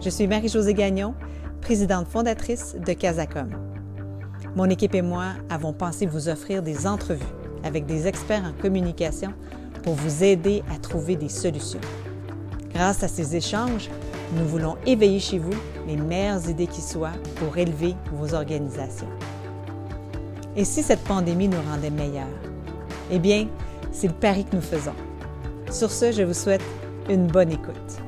Je suis Marie-Josée Gagnon, présidente fondatrice de Casacom. Mon équipe et moi avons pensé vous offrir des entrevues avec des experts en communication pour vous aider à trouver des solutions. Grâce à ces échanges, nous voulons éveiller chez vous les meilleures idées qui soient pour élever vos organisations. Et si cette pandémie nous rendait meilleurs? Eh bien, c'est le pari que nous faisons. Sur ce, je vous souhaite une bonne écoute.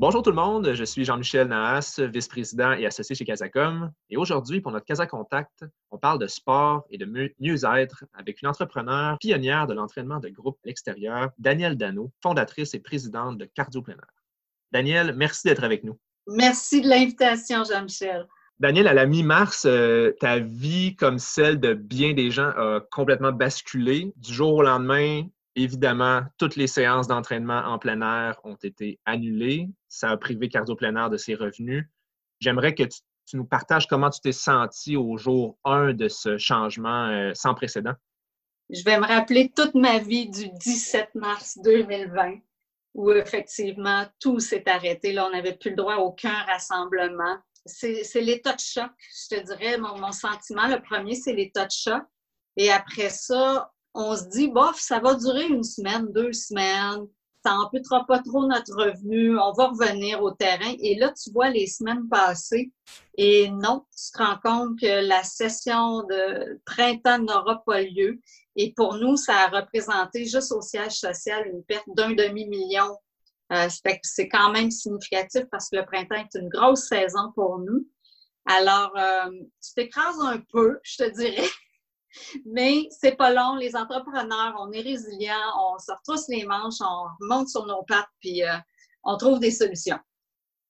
Bonjour tout le monde, je suis Jean-Michel Nahas, vice-président et associé chez Casacom. Et aujourd'hui, pour notre Casa Contact, on parle de sport et de mieux-être avec une entrepreneure pionnière de l'entraînement de groupe à l'extérieur, Danielle Dano, fondatrice et présidente de Cardio Plein Danielle, merci d'être avec nous. Merci de l'invitation, Jean-Michel. Daniel, à la mi-mars, euh, ta vie, comme celle de bien des gens, a complètement basculé. Du jour au lendemain, évidemment, toutes les séances d'entraînement en plein air ont été annulées. Ça a privé Cardio Plein Air de ses revenus. J'aimerais que tu, nous partages comment tu t'es senti au jour 1 de ce changement euh, sans précédent. Je vais me rappeler toute ma vie du 17 mars 2020 où effectivement tout s'est arrêté. Là, on n'avait plus le droit à aucun rassemblement c'est l'état de choc, je te dirais, mon, sentiment. Le premier, c'est l'état de choc. Et après ça, on se dit, bof, ça va durer une semaine, deux semaines, ça n'amputera pas trop notre revenu, on va revenir au terrain. Et là, tu vois les semaines passer et non, tu te rends compte que la session de printemps n'aura pas lieu. Et pour nous, ça a représenté juste au siège social une perte d'un demi-million euh, c'est quand même significatif parce que le printemps est une grosse saison pour nous. Alors, euh, tu t'écrases un peu, je te dirais, mais c'est pas long. Les entrepreneurs, on est résilients, on se retrousse les manches, on remonte sur nos pattes, puis euh, on trouve des solutions.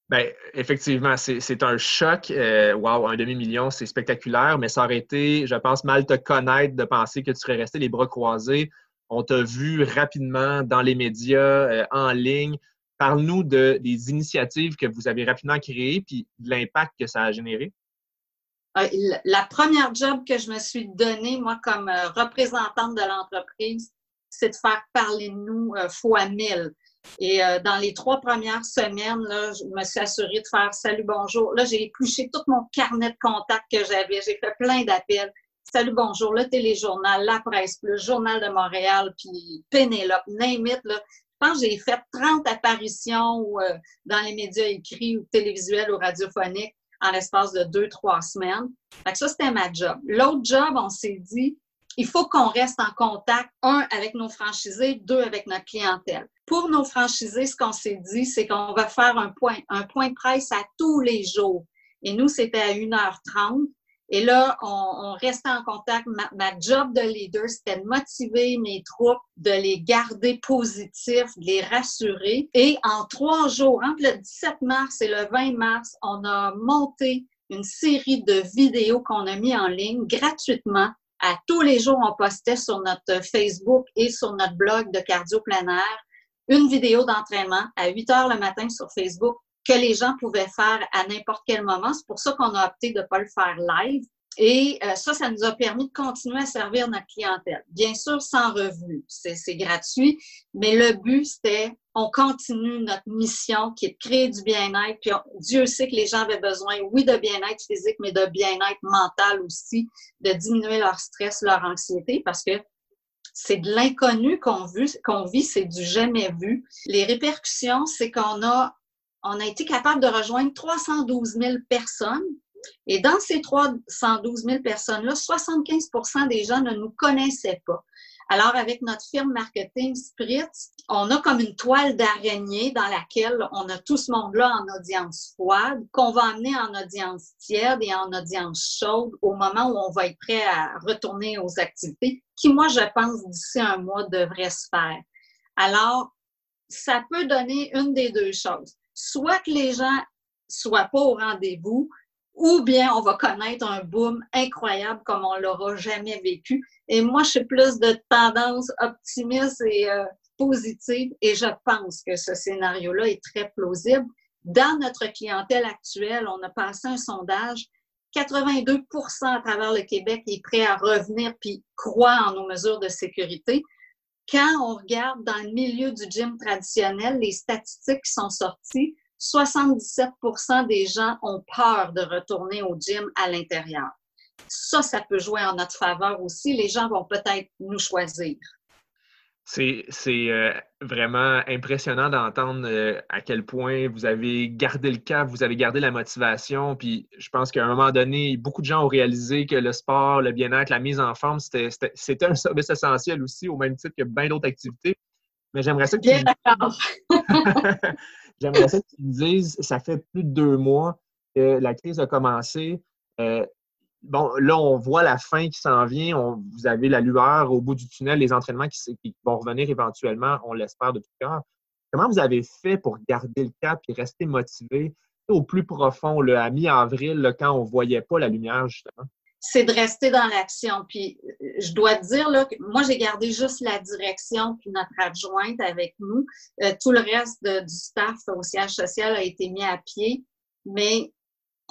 Bien, effectivement, c'est un choc. wow, un demi-million, c'est spectaculaire, mais ça aurait été, je pense, mal te connaître de penser que tu serais resté les bras croisés. On t'a vu rapidement dans les médias, en ligne. Parle-nous de, des initiatives que vous avez rapidement créées puis de l'impact que ça a généré. Euh, la première job que je me suis donnée, moi, comme euh, représentante de l'entreprise, c'est de faire parler de nous euh, fois mille. Et dans les trois premières semaines, là, je me suis assurée de faire salut, bonjour. Là, j'ai épluché tout mon carnet de contacts que j'avais. J'ai fait plein d'appels. Salut, bonjour, le téléjournal, la presse le journal de Montréal, puis Pénélope, name là pense que j'ai fait 30 apparitions euh, dans les médias écrits ou télévisuels ou radiophoniques en l'espace de deux, trois semaines. Fait que ça, c'était ma job. L'autre job, on s'est dit, il faut qu'on reste en contact, un, avec nos franchisés, deux, avec notre clientèle. Pour nos franchisés, ce qu'on s'est dit, c'est qu'on va faire un point, un point de presse à tous les jours. Et nous, c'était à 1h30. Et là, on, restait en contact. Ma, job de leader, c'était de motiver mes troupes, de les garder positifs, de les rassurer. Et en trois jours, entre le 17 mars et le 20 mars, on a monté une série de vidéos qu'on a mis en ligne gratuitement. À tous les jours, on postait sur notre Facebook et sur notre blog de cardio plein une vidéo d'entraînement à 8 heures le matin sur Facebook que les gens pouvaient faire à n'importe quel moment. C'est pour ça qu'on a opté de ne pas le faire live. Et euh, ça, ça nous a permis de continuer à servir notre clientèle. Bien sûr, sans revenu, c'est gratuit, mais le but, c'était on continue notre mission qui est de créer du bien-être. Puis Dieu sait que les gens avaient besoin, oui, de bien-être physique, mais de bien-être mental aussi, de diminuer leur stress, leur anxiété, parce que c'est de l'inconnu qu'on vit, c'est du jamais vu. Les répercussions, c'est qu'on a on a été capable de rejoindre 312 000 personnes. Et dans ces 312 000 personnes-là, 75% des gens ne nous connaissaient pas. Alors, avec notre firme marketing Spritz, on a comme une toile d'araignée dans laquelle on a tout ce monde-là en audience froide, qu'on va amener en audience tiède et en audience chaude au moment où on va être prêt à retourner aux activités, qui, moi, je pense, d'ici un mois, devraient se faire. Alors, ça peut donner une des deux choses soit que les gens soient pas au rendez-vous, ou bien on va connaître un boom incroyable comme on l'aura jamais vécu. Et moi, je suis plus de tendance optimiste et euh, positive, et je pense que ce scénario-là est très plausible. Dans notre clientèle actuelle, on a passé un sondage 82% à travers le Québec est prêt à revenir puis croit en nos mesures de sécurité. Quand on regarde dans le milieu du gym traditionnel, les statistiques qui sont sorties, 77% des gens ont peur de retourner au gym à l'intérieur. Ça, ça peut jouer en notre faveur aussi. Les gens vont peut-être nous choisir. C'est euh, vraiment impressionnant d'entendre euh, à quel point vous avez gardé le cap, vous avez gardé la motivation. Puis je pense qu'à un moment donné, beaucoup de gens ont réalisé que le sport, le bien-être, la mise en forme, c'était un service essentiel aussi, au même titre que bien d'autres activités. Mais j'aimerais ça que tu... j'aimerais ça que tu me dises, ça fait plus de deux mois que la crise a commencé. Euh, bon, là, on voit la fin qui s'en vient. vous avez la lueur au bout du tunnel, les entraînements qui, vont revenir éventuellement, on l'espère de tout cœur. Comment vous avez fait pour garder le cap et rester motivé au plus profond, là, à mi-avril, quand on ne voyait pas la lumière, justement? C'est de rester dans l'action. Puis, je dois te dire, que moi, j'ai gardé juste la direction, puis notre adjointe avec nous. Euh, tout le reste du staff au siège social a été mis à pied. Mais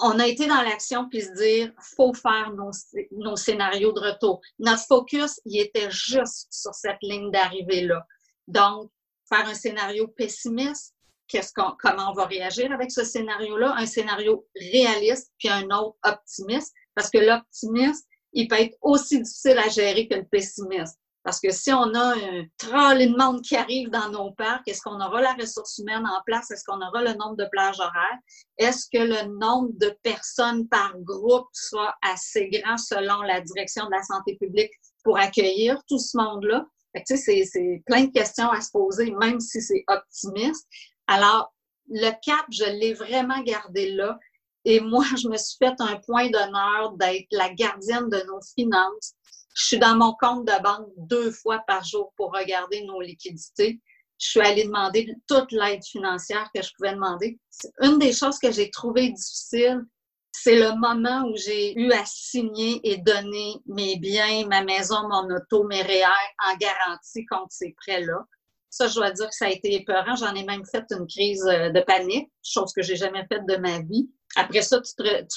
on a été dans l'action puis se dire faut faire nos, scénarios de retour. Notre focus, il était juste sur cette ligne d'arrivée là. Donc, faire un scénario pessimiste, qu'est-ce qu'on, comment on va réagir avec ce scénario-là, un scénario réaliste puis un autre optimiste, parce que l'optimiste, il peut être aussi difficile à gérer que le pessimiste. Parce que si on a un trolley de monde qui arrive dans nos parcs, est-ce qu'on aura la ressource humaine en place? Est-ce qu'on aura le nombre de plages horaires? Est-ce que le nombre de personnes par groupe soit assez grand selon la direction de la santé publique pour accueillir tout ce monde-là? Tu sais, c'est plein de questions à se poser, même si c'est optimiste. Alors, le cap, je l'ai vraiment gardé là. Et moi, je me suis fait un point d'honneur d'être la gardienne de nos finances je suis dans mon compte de banque deux fois par jour pour regarder nos liquidités. Je suis allée demander toute l'aide financière que je pouvais demander. Une des choses que j'ai trouvées difficile, c'est le moment où j'ai eu à signer et donner mes biens, ma maison, mon auto, mes REER en garantie contre ces prêts-là. Ça, je dois dire que ça a été épeurant. J'en ai même fait une crise euh, de panique, chose que j'ai jamais faite de ma vie. Après ça, tu,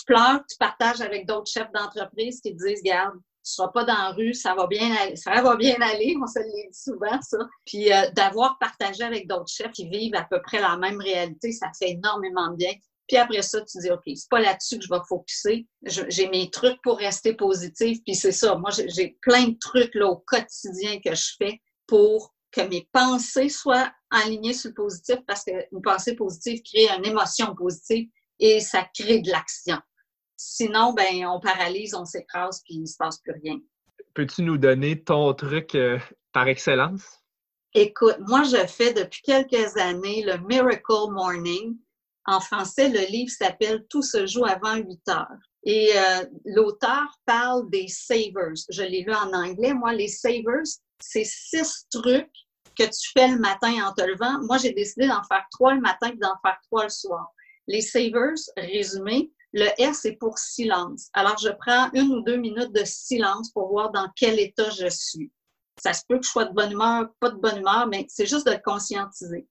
pleures, tu partages avec d'autres chefs d'entreprise qui disent, garde, tu seras pas dans la rue, ça va bien aller, ça va bien aller, on se le dit souvent, ça. Puis euh, d'avoir partagé avec d'autres chefs qui vivent à peu près la même réalité, ça fait énormément de bien. Puis après ça, tu dis, OK, c'est pas là-dessus que je vais focuser. J'ai mes trucs pour rester positif. Puis c'est ça. Moi, j'ai plein de trucs là, au quotidien que je fais pour que mes pensées soient alignées sur le positif parce qu'une pensée positive crée une émotion positive et ça crée de l'action. Sinon, ben, on paralyse, on s'écrase, puis il ne se passe plus rien. Peux-tu nous donner ton truc euh, par excellence? Écoute, moi, je fais depuis quelques années le Miracle Morning. En français, le livre s'appelle Tout se joue avant 8 heures. Et euh, l'auteur parle des savers. Je l'ai lu en anglais. Moi, les savers, c'est six trucs que tu fais le matin en te levant. Moi, j'ai décidé d'en faire trois le matin et d'en faire trois le soir. Les savers, résumé, le S est pour silence. Alors, je prends une ou deux minutes de silence pour voir dans quel état je suis. Ça se peut que je sois de bonne humeur, pas de bonne humeur, mais c'est juste de le conscientiser.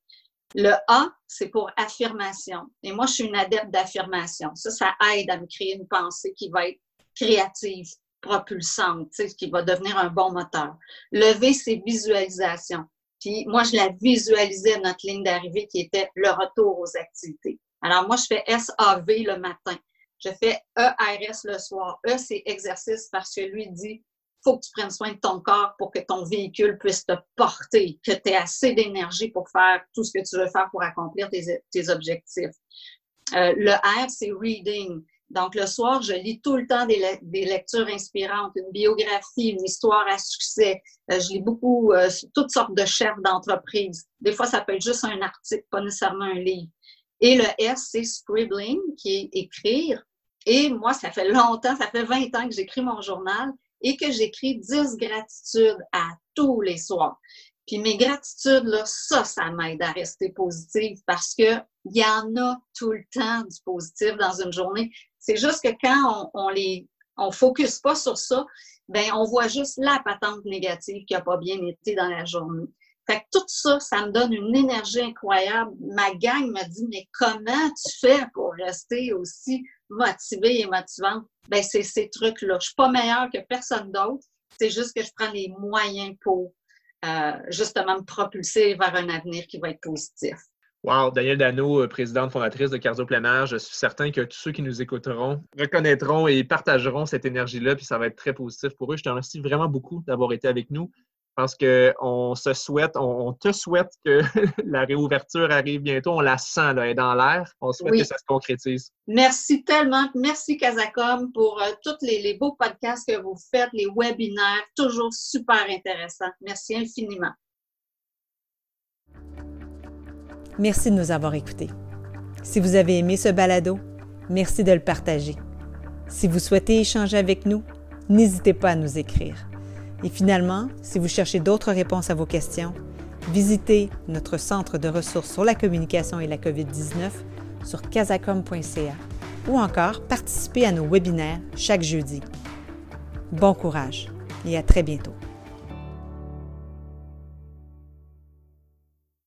Le A, c'est pour affirmation. Et moi, je suis une adepte d'affirmation. Ça, ça aide à me créer une pensée qui va être créative, propulsante, qui va devenir un bon moteur. Le V, c'est visualisation. Puis moi, je la visualisais notre ligne d'arrivée qui était le retour aux activités. Alors moi, je fais SAV le matin. Je fais ERS le soir. E, c'est exercice parce que lui dit faut que tu prennes soin de ton corps pour que ton véhicule puisse te porter, que tu aies assez d'énergie pour faire tout ce que tu veux faire pour accomplir tes, objectifs. Euh, le R, c'est reading. Donc, le soir, je lis tout le temps des, lectures inspirantes, une biographie, une histoire à succès. Euh, je lis beaucoup euh, toutes sortes de chefs d'entreprise. Des fois, ça peut être juste un article, pas nécessairement un livre. Et le S, c'est scribbling, qui est écrire. Et moi, ça fait longtemps, ça fait 20 ans que j'écris mon journal et que j'écris 10 gratitudes à tous les soirs. Puis mes gratitudes, là, ça, ça m'aide à rester positive parce que il y en a tout le temps du positif dans une journée. C'est juste que quand on, on les on focus pas sur ça, ben on voit juste la patente négative qui a pas bien été dans la journée. Fait que tout ça, ça me donne une énergie incroyable. Ma gang me dit, mais comment tu fais pour rester aussi motivée et motivante? Ben, c'est ces trucs-là. Je suis pas meilleure que personne d'autre. C'est juste que je prends les moyens pour. justement me propulser vers un avenir qui va être positif. Wow, Daniel Dano, présidente fondatrice de Cardio Plein je suis certain que tous ceux qui nous écouteront reconnaîtront et partageront cette énergie-là, puis ça va être très positif pour eux. Je te remercie vraiment beaucoup d'avoir été avec nous. Je pense qu'on se souhaite, on, te souhaite que la réouverture arrive bientôt. On la sent, là, elle est dans l'air. On souhaite que ça se concrétise. Merci tellement. Merci, Casacom, pour euh, tous les, les beaux podcasts que vous faites, les webinaires, toujours super intéressants. Merci infiniment. Merci de nous avoir écoutés. Si vous avez aimé ce balado, merci de le partager. Si vous souhaitez échanger avec nous, n'hésitez pas à nous écrire. Et finalement, si vous cherchez d'autres réponses à vos questions, visitez notre centre de ressources sur la communication et la COVID-19 sur casacom.ca ou encore participez à nos webinaires chaque jeudi. Bon courage et à très bientôt.